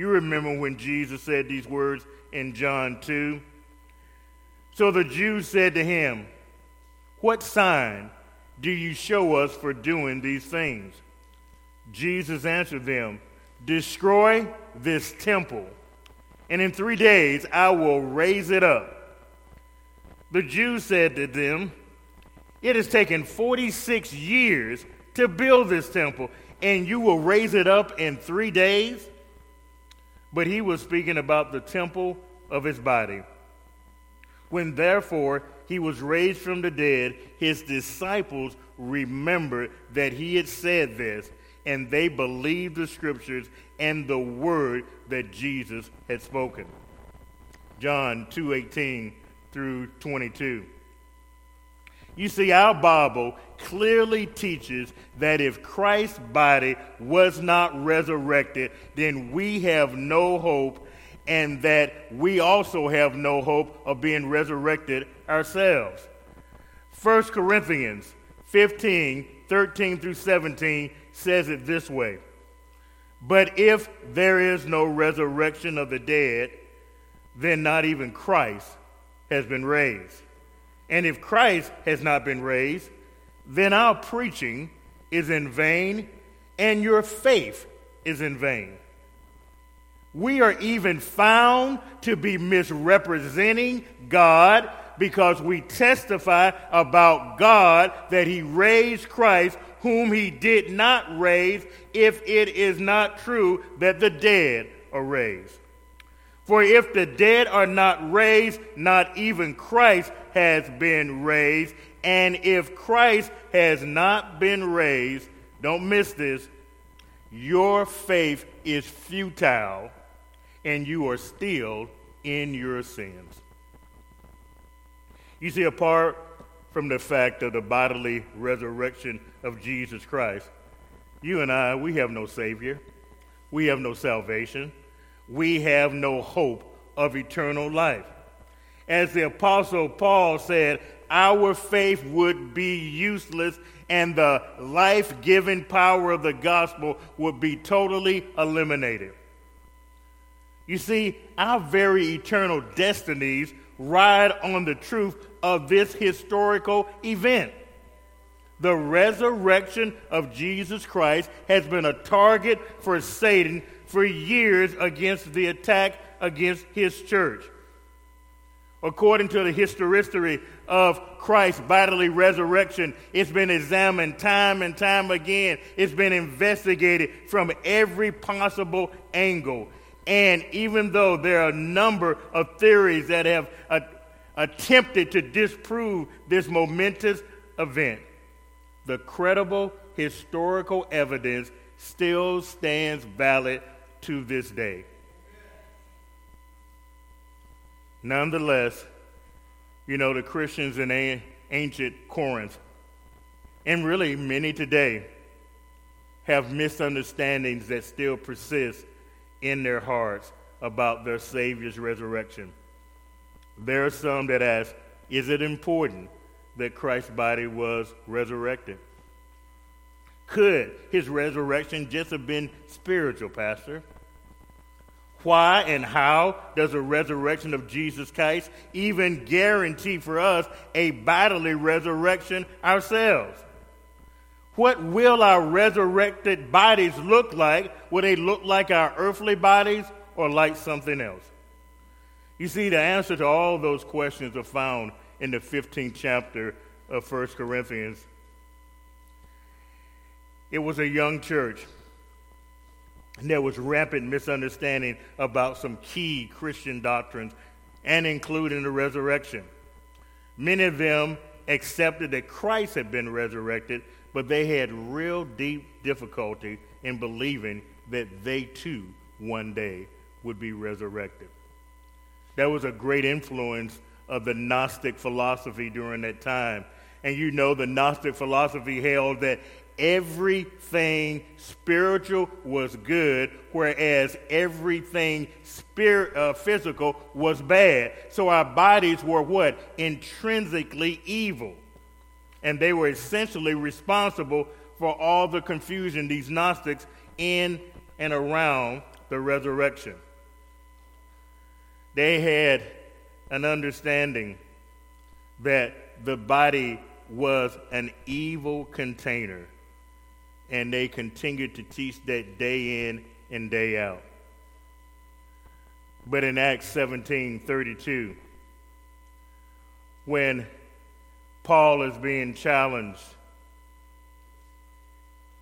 You remember when Jesus said these words in John 2? So the Jews said to him, What sign do you show us for doing these things? Jesus answered them, Destroy this temple, and in three days I will raise it up. The Jews said to them, It has taken 46 years to build this temple, and you will raise it up in three days? But he was speaking about the temple of his body. When therefore he was raised from the dead, his disciples remembered that he had said this, and they believed the scriptures and the word that Jesus had spoken. John 2:18 through 22. You see, our Bible clearly teaches that if Christ's body was not resurrected, then we have no hope, and that we also have no hope of being resurrected ourselves. 1 Corinthians 15 13 through 17 says it this way But if there is no resurrection of the dead, then not even Christ has been raised. And if Christ has not been raised, then our preaching is in vain and your faith is in vain. We are even found to be misrepresenting God because we testify about God that He raised Christ, whom He did not raise, if it is not true that the dead are raised. For if the dead are not raised, not even Christ has been raised. And if Christ has not been raised, don't miss this, your faith is futile and you are still in your sins. You see, apart from the fact of the bodily resurrection of Jesus Christ, you and I, we have no Savior. We have no salvation. We have no hope of eternal life. As the Apostle Paul said, our faith would be useless and the life giving power of the gospel would be totally eliminated. You see, our very eternal destinies ride on the truth of this historical event. The resurrection of Jesus Christ has been a target for Satan for years against the attack against his church. According to the history of Christ's bodily resurrection, it's been examined time and time again. It's been investigated from every possible angle. And even though there are a number of theories that have attempted to disprove this momentous event, the credible historical evidence still stands valid to this day. Nonetheless, you know, the Christians in ancient Corinth, and really many today, have misunderstandings that still persist in their hearts about their Savior's resurrection. There are some that ask, is it important that Christ's body was resurrected? Could his resurrection just have been spiritual, Pastor? Why and how does the resurrection of Jesus Christ even guarantee for us a bodily resurrection ourselves? What will our resurrected bodies look like? Will they look like our earthly bodies or like something else? You see, the answer to all those questions are found in the 15th chapter of 1 Corinthians. It was a young church, and there was rampant misunderstanding about some key Christian doctrines, and including the resurrection. Many of them accepted that Christ had been resurrected, but they had real deep difficulty in believing that they too one day would be resurrected. That was a great influence of the Gnostic philosophy during that time. And you know, the Gnostic philosophy held that everything spiritual was good, whereas everything spirit, uh, physical was bad. So our bodies were what? Intrinsically evil and they were essentially responsible for all the confusion these Gnostics in and around the resurrection. They had an understanding that the body was an evil container, and they continued to teach that day in and day out. But in Acts 17 32, when Paul is being challenged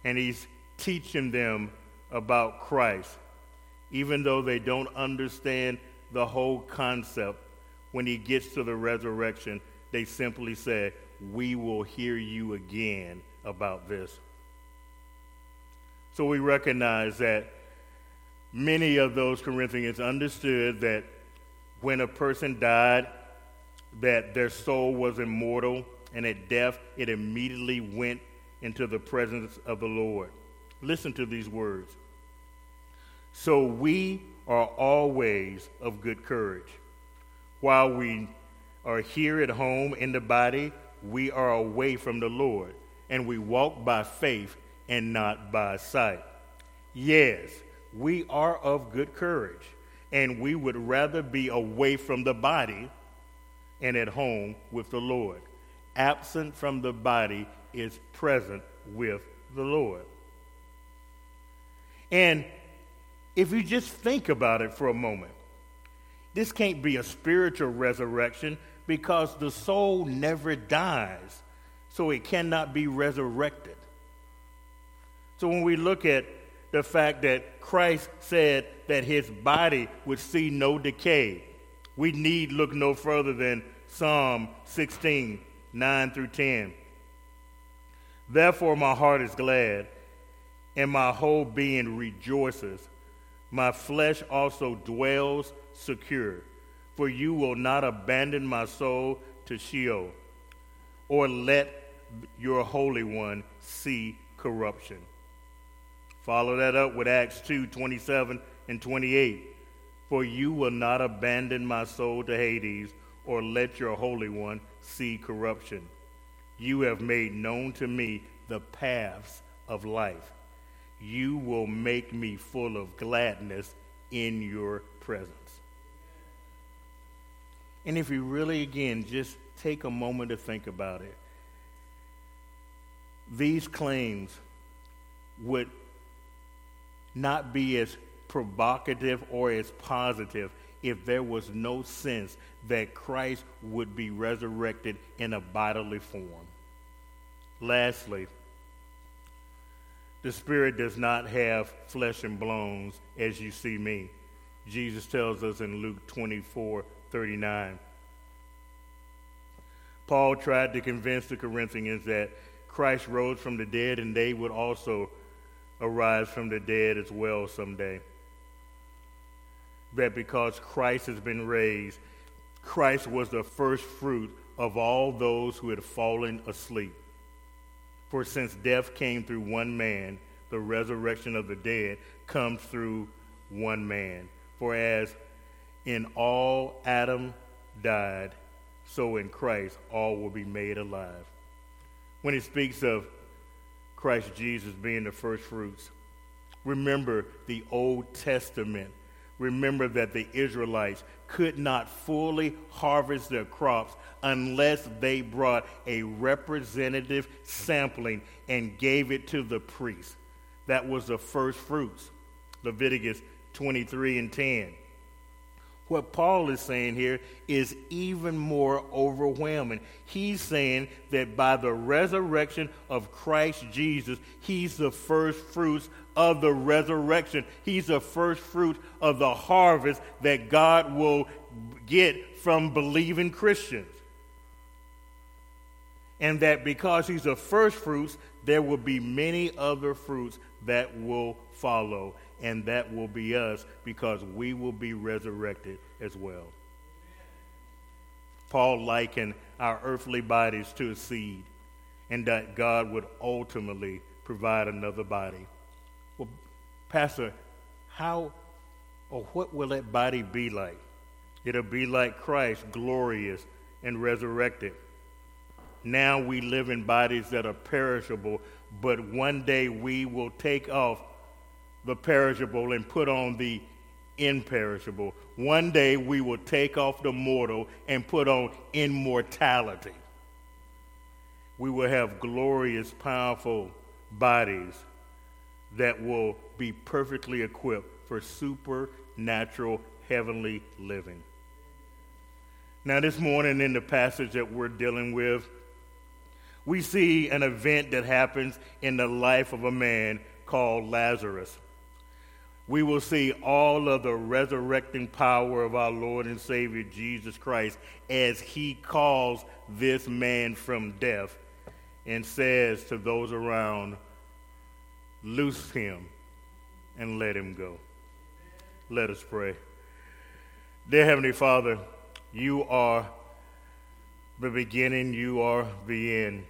and he's teaching them about Christ, even though they don't understand the whole concept. When he gets to the resurrection, they simply say, We will hear you again about this. So we recognize that many of those Corinthians understood that when a person died, that their soul was immortal, and at death it immediately went into the presence of the Lord. Listen to these words. So we are always of good courage. While we are here at home in the body, we are away from the Lord, and we walk by faith and not by sight. Yes, we are of good courage, and we would rather be away from the body and at home with the Lord. Absent from the body is present with the Lord. And if you just think about it for a moment, this can't be a spiritual resurrection because the soul never dies, so it cannot be resurrected. So when we look at the fact that Christ said that his body would see no decay, we need look no further than Psalm 16, 9 through 10. Therefore, my heart is glad, and my whole being rejoices. My flesh also dwells secure, for you will not abandon my soul to Sheol, or let your Holy One see corruption. Follow that up with Acts 2 27 and 28. For you will not abandon my soul to Hades, or let your Holy One see corruption. You have made known to me the paths of life. You will make me full of gladness in your presence. And if you really, again, just take a moment to think about it, these claims would not be as provocative or as positive if there was no sense that Christ would be resurrected in a bodily form. Lastly, the Spirit does not have flesh and bones as you see me. Jesus tells us in Luke 24 39. Paul tried to convince the Corinthians that Christ rose from the dead and they would also arise from the dead as well someday. That because Christ has been raised, Christ was the first fruit of all those who had fallen asleep. For since death came through one man, the resurrection of the dead comes through one man. For as in all Adam died, so in Christ all will be made alive. When he speaks of Christ Jesus being the first fruits, remember the Old Testament. Remember that the Israelites could not fully harvest their crops unless they brought a representative sampling and gave it to the priest. That was the first fruits. Leviticus 23 and 10. What Paul is saying here is even more overwhelming. He's saying that by the resurrection of Christ Jesus, he's the first fruits of the resurrection. He's the first fruit of the harvest that God will get from believing Christians. And that because he's the first fruits, there will be many other fruits that will follow and that will be us because we will be resurrected as well. Paul likened our earthly bodies to a seed and that God would ultimately provide another body. Well, Pastor, how or what will that body be like? It'll be like Christ, glorious and resurrected. Now we live in bodies that are perishable, but one day we will take off the perishable and put on the imperishable. One day we will take off the mortal and put on immortality. We will have glorious, powerful bodies that will be perfectly equipped for supernatural heavenly living. Now, this morning in the passage that we're dealing with, we see an event that happens in the life of a man called Lazarus. We will see all of the resurrecting power of our Lord and Savior Jesus Christ as he calls this man from death and says to those around, Loose him and let him go. Let us pray. Dear Heavenly Father, you are the beginning, you are the end.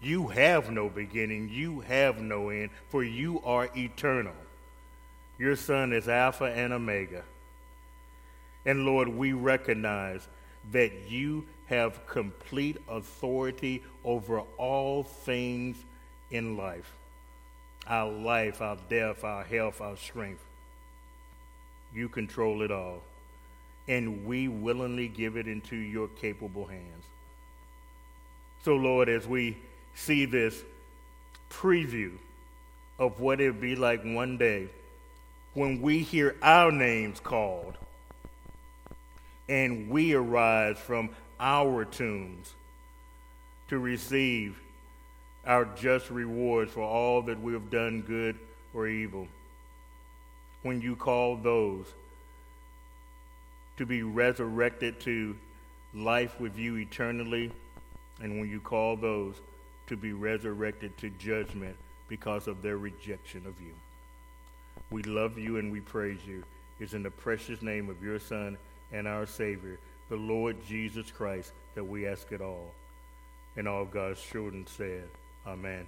You have no beginning, you have no end, for you are eternal. Your Son is Alpha and Omega. And Lord, we recognize that you have complete authority over all things in life our life, our death, our health, our strength. You control it all. And we willingly give it into your capable hands. So, Lord, as we see this preview of what it would be like one day when we hear our names called and we arise from our tombs to receive our just rewards for all that we have done, good or evil. When you call those to be resurrected to life with you eternally, and when you call those to be resurrected to judgment because of their rejection of you. We love you and we praise you. It's in the precious name of your Son and our Savior, the Lord Jesus Christ, that we ask it all. And all God's children said, Amen.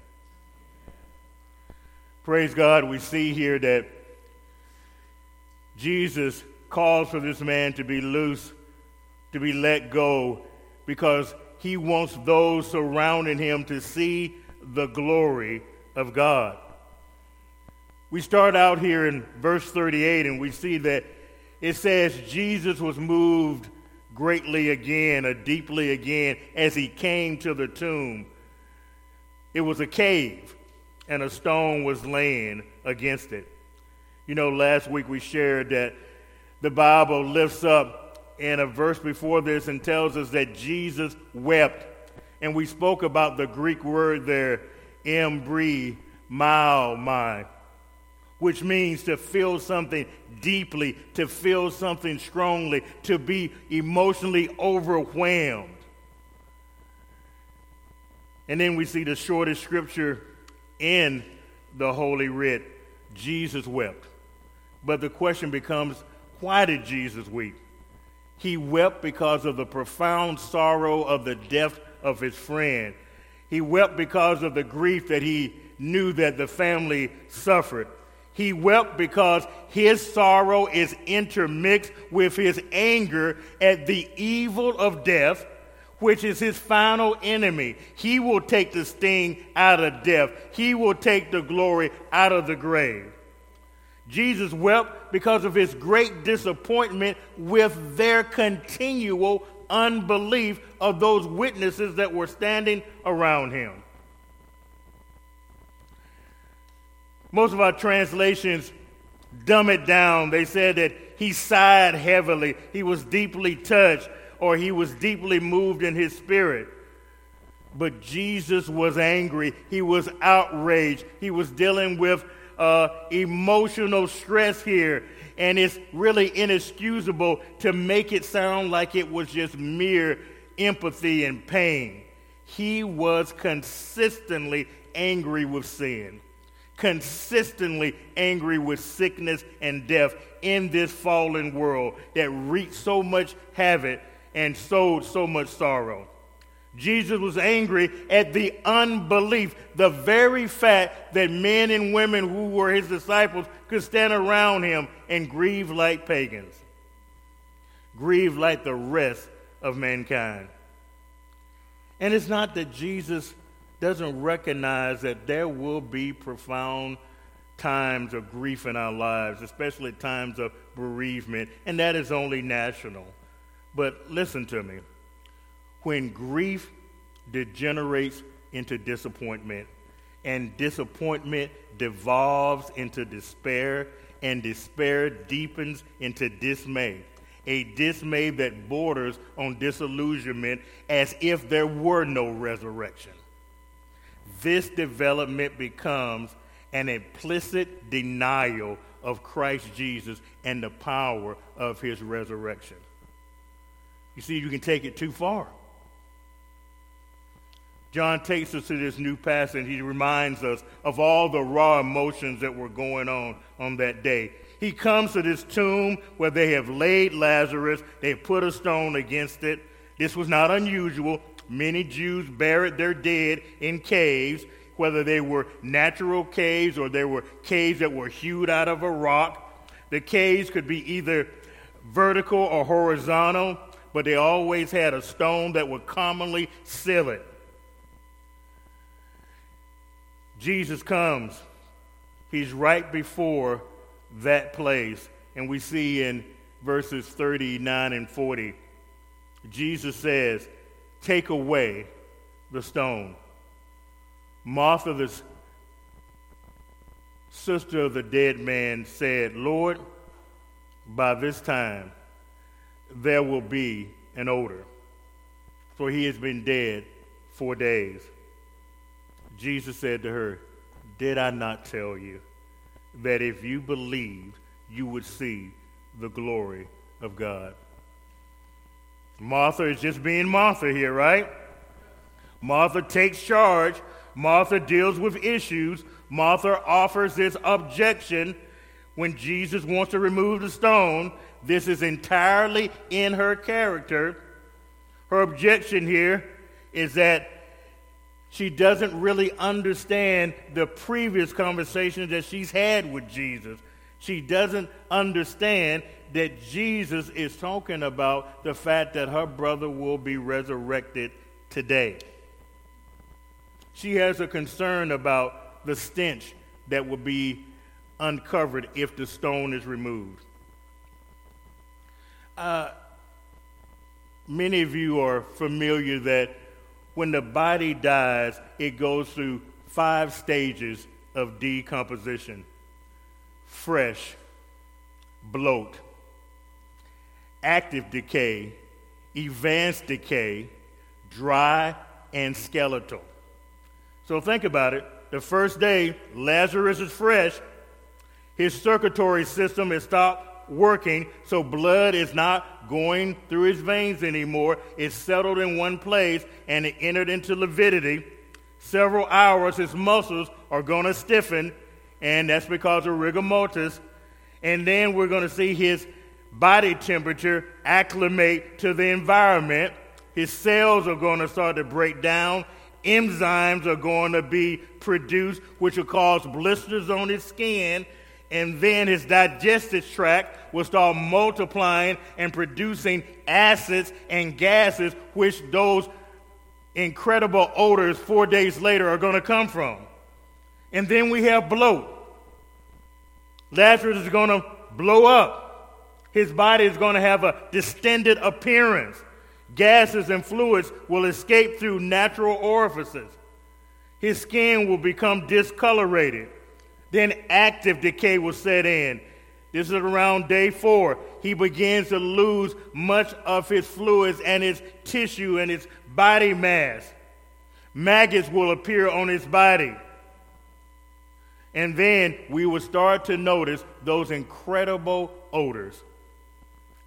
Praise God. We see here that Jesus calls for this man to be loose, to be let go, because he wants those surrounding him to see the glory of God. We start out here in verse 38 and we see that it says Jesus was moved greatly again, or deeply again, as he came to the tomb. It was a cave, and a stone was laying against it. You know, last week we shared that the Bible lifts up in a verse before this and tells us that Jesus wept. And we spoke about the Greek word there, embry, mao, my, which means to feel something deeply, to feel something strongly, to be emotionally overwhelmed. And then we see the shortest scripture in the Holy Writ Jesus wept. But the question becomes why did Jesus weep? He wept because of the profound sorrow of the death of his friend. He wept because of the grief that he knew that the family suffered. He wept because his sorrow is intermixed with his anger at the evil of death which is his final enemy. He will take the sting out of death, he will take the glory out of the grave. Jesus wept because of his great disappointment with their continual unbelief of those witnesses that were standing around him. Most of our translations dumb it down. They said that he sighed heavily, he was deeply touched, or he was deeply moved in his spirit. But Jesus was angry. He was outraged. He was dealing with uh, emotional stress here. And it's really inexcusable to make it sound like it was just mere empathy and pain. He was consistently angry with sin, consistently angry with sickness and death in this fallen world that wreaked so much havoc and sowed so much sorrow. Jesus was angry at the unbelief, the very fact that men and women who were his disciples could stand around him and grieve like pagans, grieve like the rest of mankind. And it's not that Jesus doesn't recognize that there will be profound times of grief in our lives, especially times of bereavement, and that is only national. But listen to me. When grief degenerates into disappointment, and disappointment devolves into despair, and despair deepens into dismay, a dismay that borders on disillusionment as if there were no resurrection. This development becomes an implicit denial of Christ Jesus and the power of his resurrection. You see, you can take it too far. John takes us to this new passage. He reminds us of all the raw emotions that were going on on that day. He comes to this tomb where they have laid Lazarus, they put a stone against it. This was not unusual. Many Jews buried their dead in caves, whether they were natural caves or they were caves that were hewed out of a rock. The caves could be either vertical or horizontal, but they always had a stone that would commonly seal it. Jesus comes. He's right before that place. And we see in verses 39 and 40, Jesus says, Take away the stone. Martha, the sister of the dead man, said, Lord, by this time there will be an odor, for he has been dead four days. Jesus said to her, Did I not tell you that if you believed, you would see the glory of God? Martha is just being Martha here, right? Martha takes charge. Martha deals with issues. Martha offers this objection when Jesus wants to remove the stone. This is entirely in her character. Her objection here is that she doesn't really understand the previous conversations that she's had with Jesus. She doesn't understand that Jesus is talking about the fact that her brother will be resurrected today. She has a concern about the stench that will be uncovered if the stone is removed. Uh, many of you are familiar that when the body dies, it goes through five stages of decomposition fresh, bloat, active decay, advanced decay, dry, and skeletal. So think about it. The first day, Lazarus is fresh. His circulatory system is stopped working, so blood is not going through his veins anymore. It's settled in one place and it entered into lividity. Several hours, his muscles are going to stiffen, and that's because of rigor mortis. And then we're going to see his body temperature acclimate to the environment. His cells are going to start to break down. Enzymes are going to be produced, which will cause blisters on his skin and then his digestive tract will start multiplying and producing acids and gases, which those incredible odors four days later are going to come from. And then we have bloat. Lazarus is going to blow up. His body is going to have a distended appearance. Gases and fluids will escape through natural orifices. His skin will become discolorated. Then active decay will set in. This is around day four. He begins to lose much of his fluids and his tissue and his body mass. Maggots will appear on his body. And then we will start to notice those incredible odors.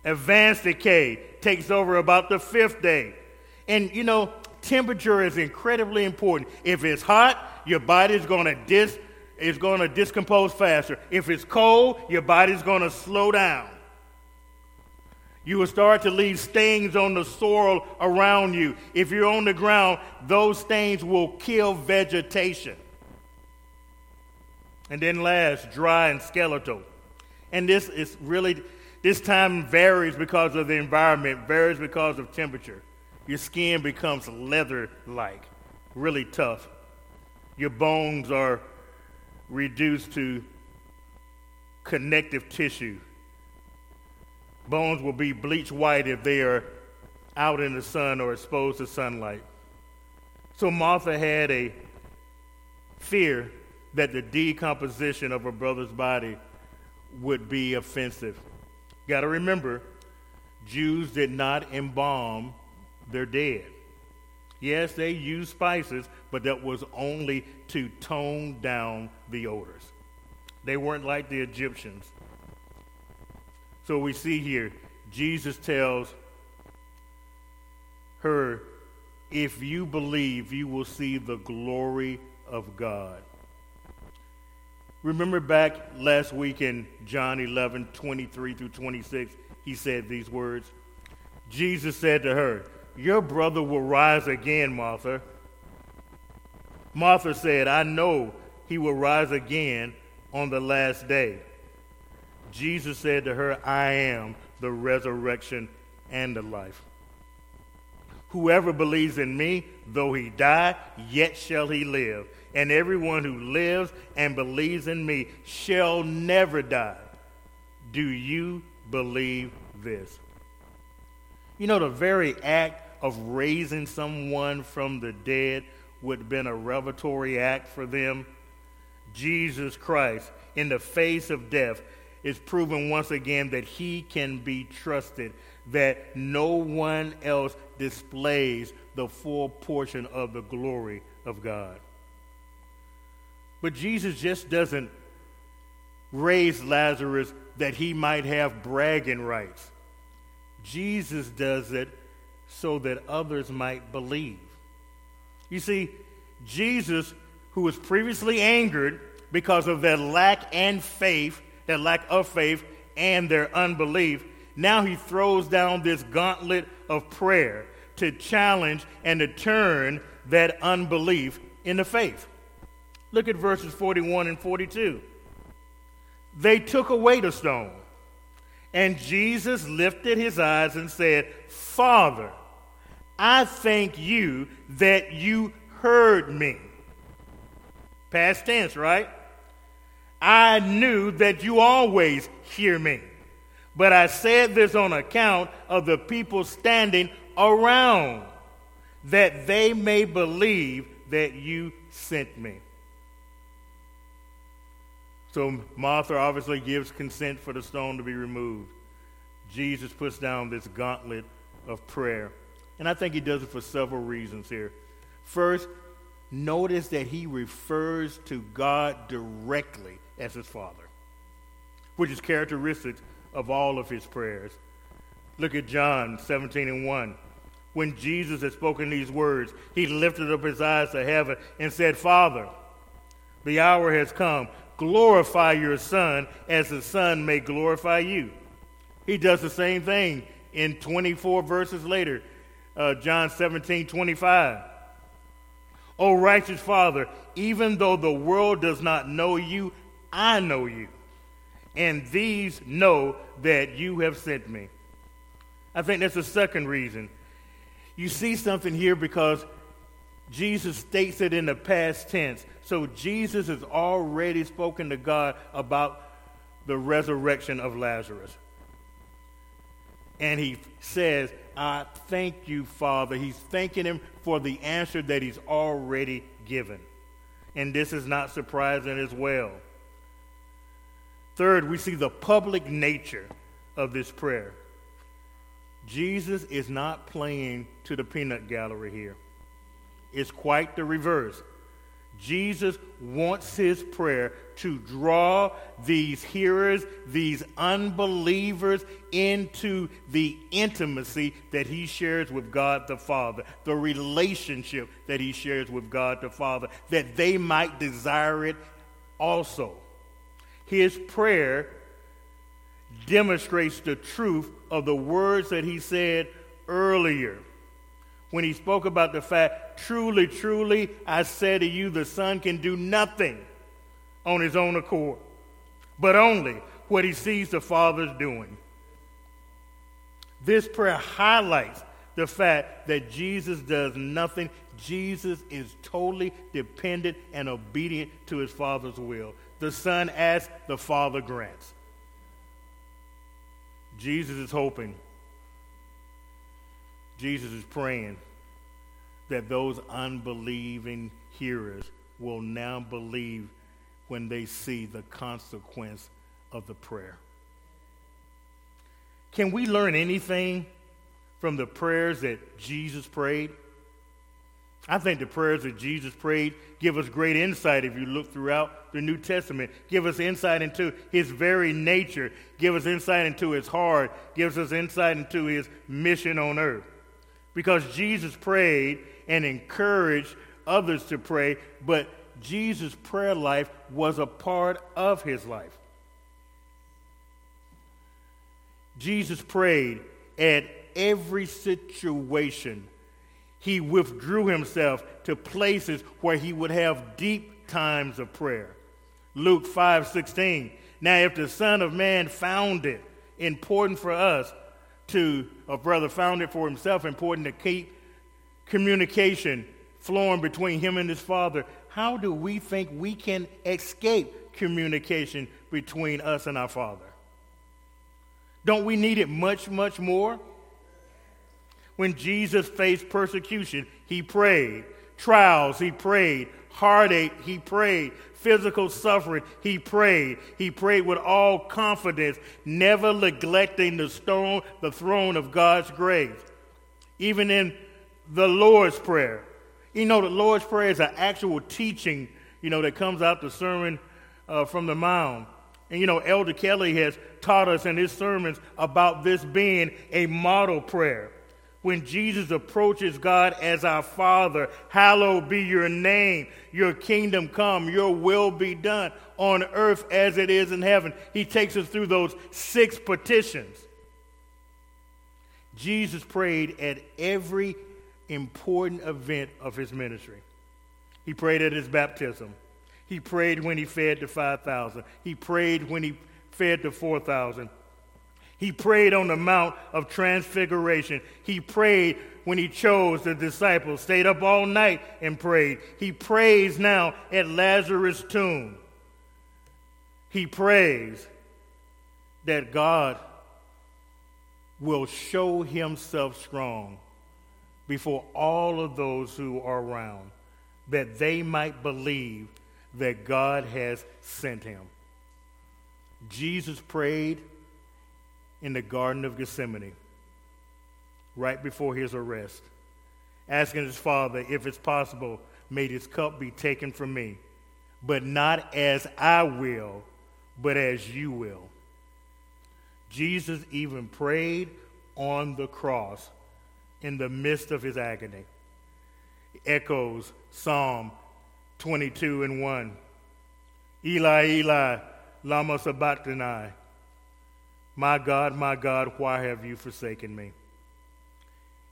Advanced decay takes over about the fifth day. And you know, temperature is incredibly important. If it's hot, your body is going to dis is going to discompose faster. If it's cold, your body's going to slow down. You will start to leave stains on the soil around you. If you're on the ground, those stains will kill vegetation. And then last, dry and skeletal. And this is really, this time varies because of the environment, varies because of temperature. Your skin becomes leather like, really tough. Your bones are reduced to connective tissue. Bones will be bleached white if they are out in the sun or exposed to sunlight. So Martha had a fear that the decomposition of her brother's body would be offensive. Got to remember, Jews did not embalm their dead. Yes, they used spices, but that was only to tone down the odors. They weren't like the Egyptians. So we see here, Jesus tells her, If you believe, you will see the glory of God. Remember back last week in John 11, 23 through 26, he said these words. Jesus said to her, Your brother will rise again, Martha. Martha said, I know he will rise again on the last day. Jesus said to her, I am the resurrection and the life. Whoever believes in me, though he die, yet shall he live. And everyone who lives and believes in me shall never die. Do you believe this? You know, the very act of raising someone from the dead would have been a revelatory act for them. Jesus Christ, in the face of death, is proven once again that he can be trusted, that no one else displays the full portion of the glory of God. But Jesus just doesn't raise Lazarus that he might have bragging rights. Jesus does it so that others might believe. You see, Jesus, who was previously angered because of their lack and faith, their lack of faith and their unbelief, now he throws down this gauntlet of prayer to challenge and to turn that unbelief into faith. Look at verses 41 and 42. They took away the stone, and Jesus lifted his eyes and said, Father, I thank you that you heard me. Past tense, right? I knew that you always hear me. But I said this on account of the people standing around, that they may believe that you sent me. So Martha obviously gives consent for the stone to be removed. Jesus puts down this gauntlet of prayer. And I think he does it for several reasons here. First, notice that he refers to God directly as his Father, which is characteristic of all of his prayers. Look at John 17 and 1. When Jesus had spoken these words, he lifted up his eyes to heaven and said, Father, the hour has come. Glorify your Son as the Son may glorify you. He does the same thing in 24 verses later, uh, John 17 25. O righteous Father, even though the world does not know you, I know you, and these know that you have sent me. I think that's the second reason. You see something here because Jesus states it in the past tense. So Jesus has already spoken to God about the resurrection of Lazarus. And he says, I thank you, Father. He's thanking him for the answer that he's already given. And this is not surprising as well. Third, we see the public nature of this prayer. Jesus is not playing to the peanut gallery here. It's quite the reverse. Jesus wants his prayer to draw these hearers, these unbelievers, into the intimacy that he shares with God the Father, the relationship that he shares with God the Father, that they might desire it also. His prayer demonstrates the truth of the words that he said earlier when he spoke about the fact, truly, truly, I say to you, the Son can do nothing on his own accord, but only what he sees the Father's doing. This prayer highlights the fact that Jesus does nothing. Jesus is totally dependent and obedient to his Father's will the Son asks, the Father grants. Jesus is hoping, Jesus is praying that those unbelieving hearers will now believe when they see the consequence of the prayer. Can we learn anything from the prayers that Jesus prayed? I think the prayers that Jesus prayed give us great insight if you look throughout the New Testament. Give us insight into his very nature, give us insight into his heart, gives us insight into his mission on earth. Because Jesus prayed and encouraged others to pray, but Jesus' prayer life was a part of his life. Jesus prayed at every situation. He withdrew himself to places where he would have deep times of prayer. Luke 5 16. Now, if the Son of Man found it important for us to, a brother found it for himself important to keep communication flowing between him and his Father, how do we think we can escape communication between us and our Father? Don't we need it much, much more? When Jesus faced persecution, he prayed. Trials, he prayed. Heartache, he prayed. Physical suffering, he prayed. He prayed with all confidence, never neglecting the stone, the throne of God's grace. Even in the Lord's Prayer. You know, the Lord's Prayer is an actual teaching, you know, that comes out the Sermon uh, from the Mount. And you know, Elder Kelly has taught us in his sermons about this being a model prayer. When Jesus approaches God as our Father, hallowed be your name, your kingdom come, your will be done on earth as it is in heaven. He takes us through those six petitions. Jesus prayed at every important event of his ministry. He prayed at his baptism. He prayed when he fed the 5,000. He prayed when he fed the 4,000. He prayed on the Mount of Transfiguration. He prayed when he chose the disciples, stayed up all night and prayed. He prays now at Lazarus' tomb. He prays that God will show himself strong before all of those who are around, that they might believe that God has sent him. Jesus prayed in the Garden of Gethsemane right before his arrest, asking his Father, if it's possible, may this cup be taken from me, but not as I will, but as you will. Jesus even prayed on the cross in the midst of his agony. Echoes Psalm 22 and 1. Eli, Eli, lama sabachthani. My God, my God, why have you forsaken me?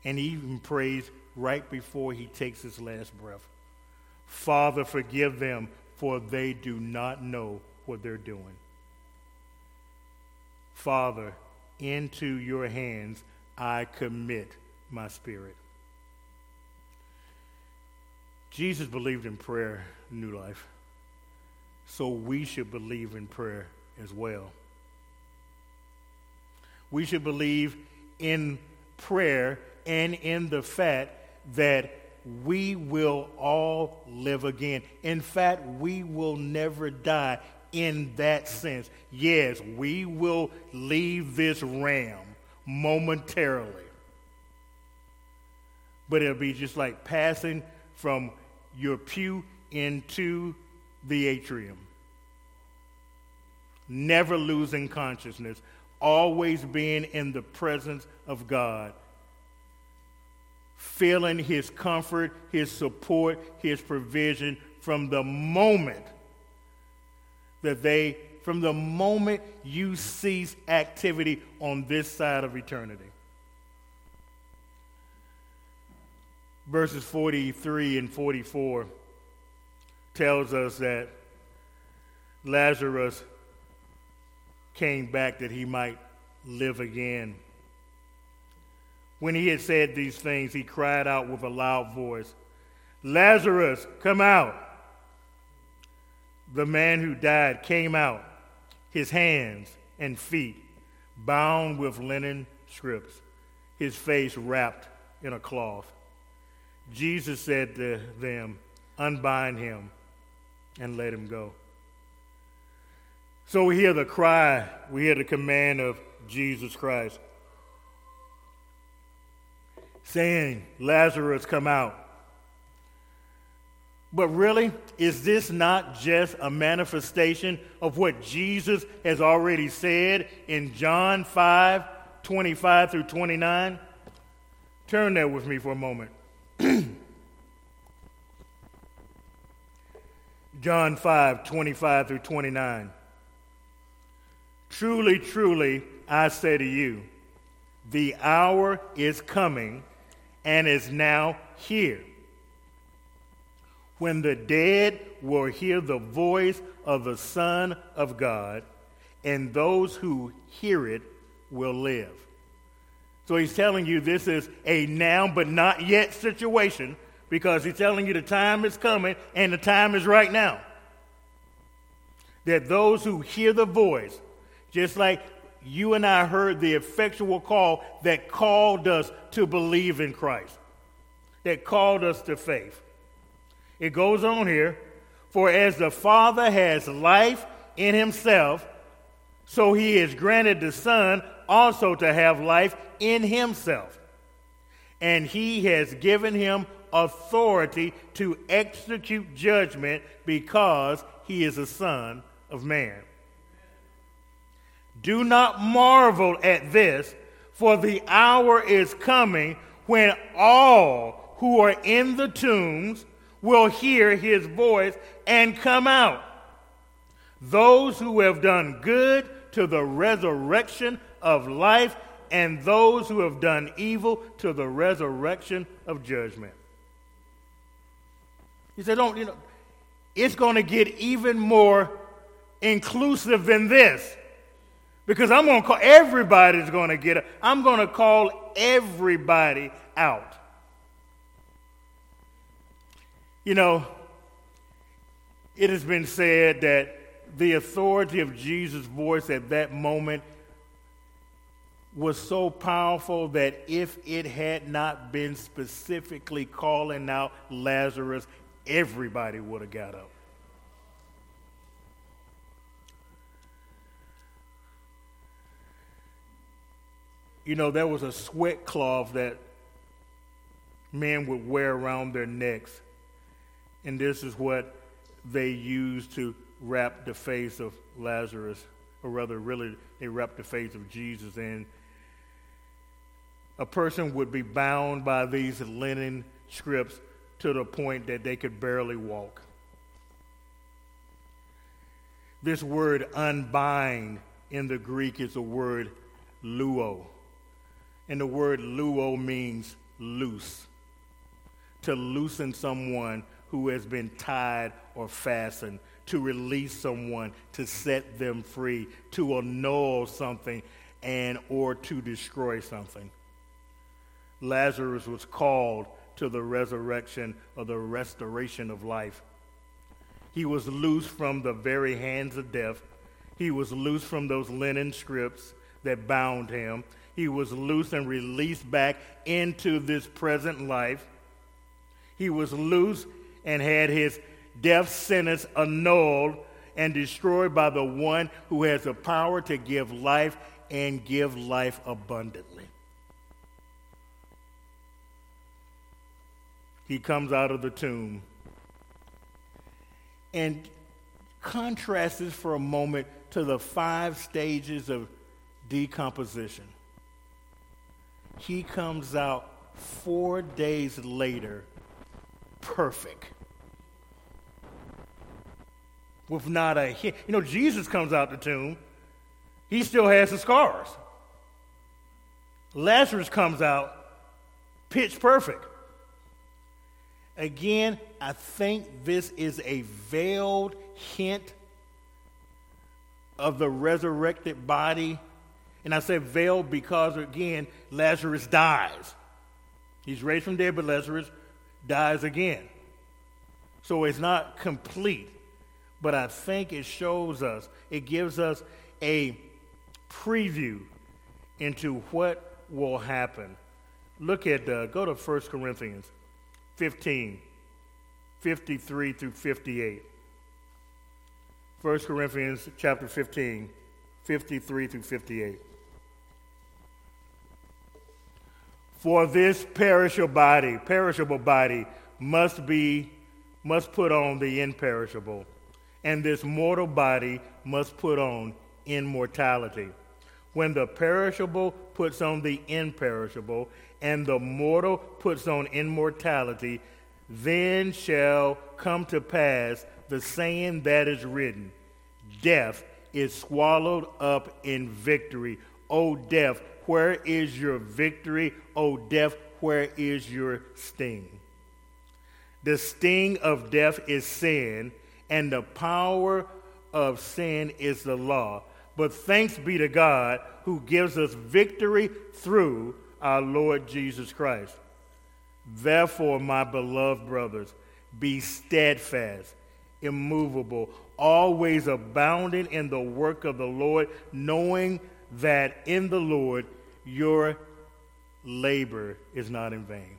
And he even prays right before he takes his last breath. Father, forgive them, for they do not know what they're doing. Father, into your hands I commit my spirit. Jesus believed in prayer, new life. So we should believe in prayer as well. We should believe in prayer and in the fact that we will all live again. In fact, we will never die in that sense. Yes, we will leave this realm momentarily. But it'll be just like passing from your pew into the atrium. Never losing consciousness, always being in the presence of God, feeling His comfort, His support, His provision from the moment that they, from the moment you cease activity on this side of eternity. verses 43 and 44 tells us that Lazarus came back that he might live again. When he had said these things, he cried out with a loud voice, Lazarus, come out. the man who died came out, his hands and feet bound with linen strips, his face wrapped in a cloth. Jesus said to them, Unbind him and let him go. So we hear the cry, we hear the command of Jesus Christ saying, Lazarus, come out. But really, is this not just a manifestation of what Jesus has already said in John 5 25 through 29? Turn there with me for a moment. John 5 25 through 29. Truly, truly, I say to you, the hour is coming and is now here when the dead will hear the voice of the Son of God, and those who hear it will live. So he's telling you this is a now but not yet situation because he's telling you the time is coming and the time is right now. That those who hear the voice, just like you and I heard the effectual call that called us to believe in Christ, that called us to faith. It goes on here, for as the Father has life in himself, so he has granted the Son also to have life in himself. And he has given him authority to execute judgment because he is a Son of Man. Do not marvel at this, for the hour is coming when all who are in the tombs will hear his voice and come out. Those who have done good to the resurrection of life, and those who have done evil to the resurrection of judgment. He said, Don't, you know, it's going to get even more inclusive than this. Because I'm going to call, everybody's going to get it. I'm going to call everybody out. You know, it has been said that the authority of Jesus' voice at that moment was so powerful that if it had not been specifically calling out Lazarus, everybody would have got up. You know, there was a sweat cloth that men would wear around their necks and this is what they used to wrap the face of Lazarus, or rather, really, they wrapped the face of Jesus in. A person would be bound by these linen strips to the point that they could barely walk. This word unbind in the Greek is the word luo. And the word luo means loose. To loosen someone who has been tied or fastened, to release someone, to set them free, to annul something, and or to destroy something. Lazarus was called to the resurrection or the restoration of life. He was loose from the very hands of death. He was loose from those linen strips that bound him. He was loose and released back into this present life. He was loose and had his death sentence annulled and destroyed by the one who has the power to give life and give life abundantly. He comes out of the tomb and contrasts for a moment to the five stages of decomposition. He comes out four days later perfect. With not a hit. You know, Jesus comes out the tomb, he still has the scars. Lazarus comes out pitch perfect. Again, I think this is a veiled hint of the resurrected body. And I say veiled because, again, Lazarus dies. He's raised from dead, but Lazarus dies again. So it's not complete. but I think it shows us, it gives us a preview into what will happen. Look at, uh, go to 1 Corinthians 15, 53 through 58. 1 Corinthians chapter 15, 53 through 58. For this perishable body, perishable body must be must put on the imperishable, and this mortal body must put on immortality. When the perishable puts on the imperishable, and the mortal puts on immortality, then shall come to pass the saying that is written Death is swallowed up in victory. O death, where is your victory? O death, where is your sting? The sting of death is sin, and the power of sin is the law. But thanks be to God who gives us victory through our Lord Jesus Christ. Therefore, my beloved brothers, be steadfast, immovable, always abounding in the work of the Lord, knowing that in the Lord your labor is not in vain.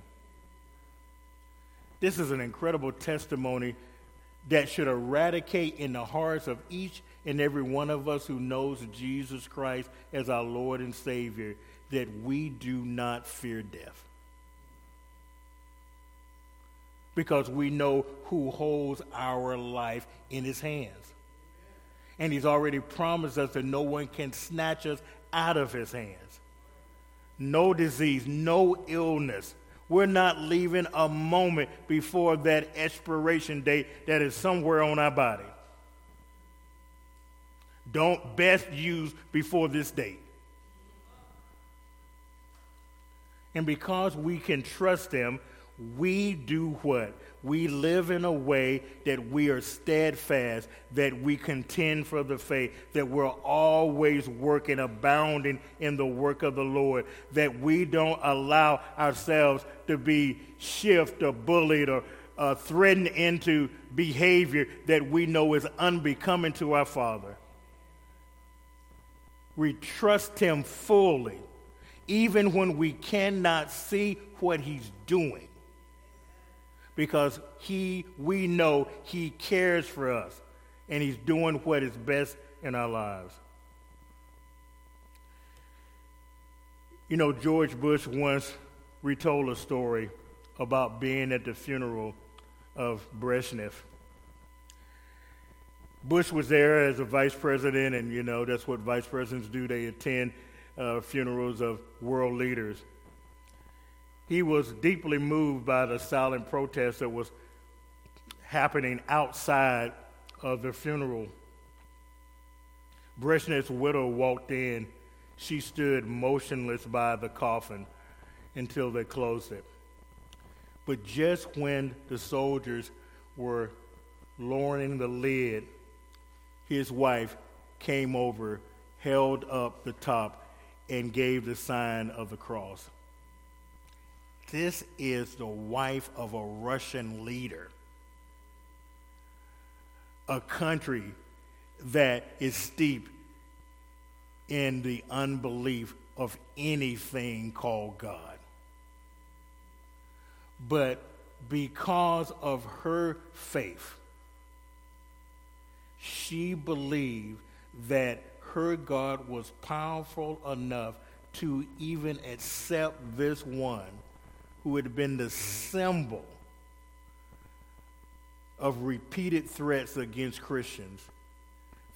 This is an incredible testimony that should eradicate in the hearts of each and every one of us who knows Jesus Christ as our Lord and Savior that we do not fear death. Because we know who holds our life in his hands. And he's already promised us that no one can snatch us out of his hands. No disease, no illness. We're not leaving a moment before that expiration date that is somewhere on our body. Don't best use before this date. And because we can trust him, we do what? We live in a way that we are steadfast, that we contend for the faith, that we're always working, abounding in the work of the Lord, that we don't allow ourselves to be shifted or bullied or uh, threatened into behavior that we know is unbecoming to our Father. We trust Him fully, even when we cannot see what He's doing because he we know he cares for us and he's doing what is best in our lives. You know, George Bush once retold a story about being at the funeral of Brezhnev. Bush was there as a vice president, and you know, that's what vice presidents do. They attend uh, funerals of world leaders he was deeply moved by the silent protest that was happening outside of the funeral. Brezhnev's widow walked in. She stood motionless by the coffin until they closed it. But just when the soldiers were lowering the lid, his wife came over, held up the top, and gave the sign of the cross. This is the wife of a Russian leader, a country that is steep in the unbelief of anything called God. But because of her faith, she believed that her God was powerful enough to even accept this one who had been the symbol of repeated threats against Christians,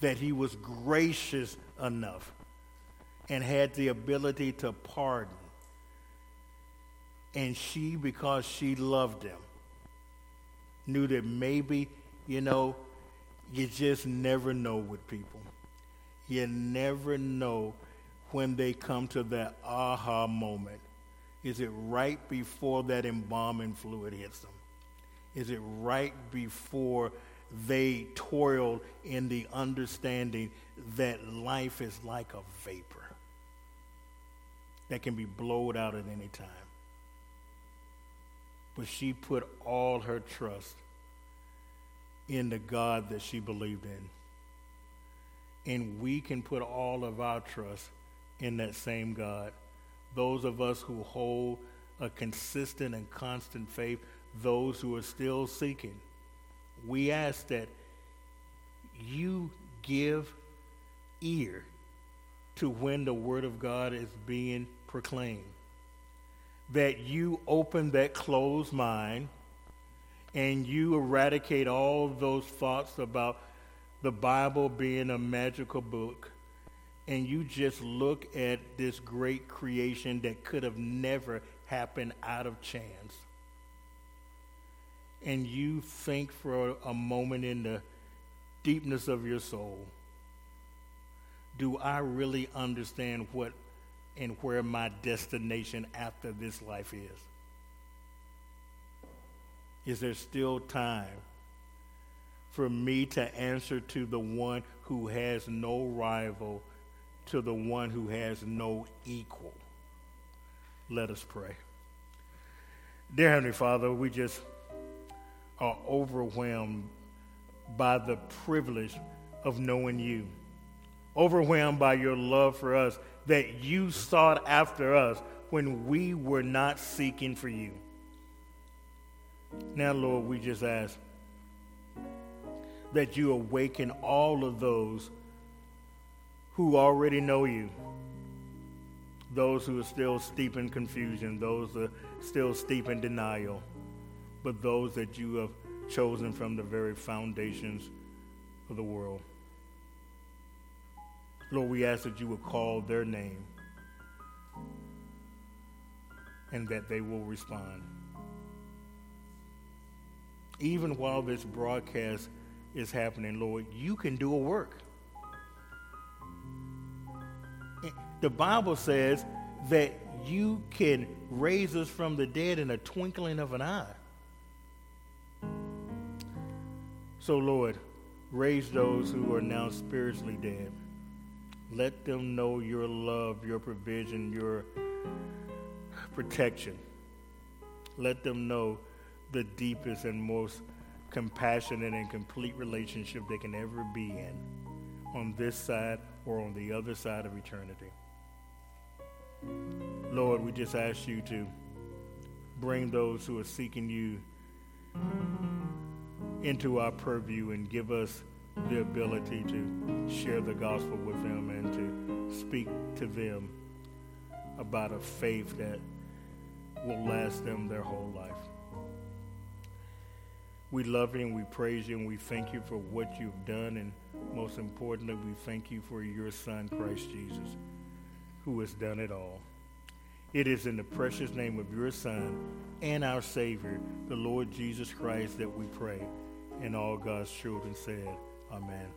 that he was gracious enough and had the ability to pardon. And she, because she loved him, knew that maybe, you know, you just never know with people. You never know when they come to that aha moment is it right before that embalming fluid hits them? Is it right before they toil in the understanding that life is like a vapor that can be blown out at any time? But she put all her trust in the God that she believed in. And we can put all of our trust in that same God. Those of us who hold a consistent and constant faith, those who are still seeking, we ask that you give ear to when the Word of God is being proclaimed. That you open that closed mind and you eradicate all those thoughts about the Bible being a magical book and you just look at this great creation that could have never happened out of chance. And you think for a moment in the deepness of your soul, do I really understand what and where my destination after this life is? Is there still time for me to answer to the one who has no rival, to the one who has no equal? Let us pray. Dear Heavenly Father, we just are overwhelmed by the privilege of knowing you, overwhelmed by your love for us, that you sought after us when we were not seeking for you. Now, Lord, we just ask that you awaken all of those who already know you, those who are still steep in confusion, those who are still steep in denial, but those that you have chosen from the very foundations of the world. Lord, we ask that you would call their name and that they will respond even while this broadcast is happening, Lord, you can do a work. The Bible says that you can raise us from the dead in a twinkling of an eye. So, Lord, raise those who are now spiritually dead. Let them know your love, your provision, your protection. Let them know the deepest and most compassionate and complete relationship they can ever be in on this side or on the other side of eternity. Lord, we just ask you to bring those who are seeking you into our purview and give us the ability to share the gospel with them and to speak to them about a faith that will last them their whole life. We love you and we praise you and we thank you for what you've done. And most importantly, we thank you for your Son, Christ Jesus, who has done it all. It is in the precious name of your Son and our Savior, the Lord Jesus Christ, that we pray. And all God's children said, Amen.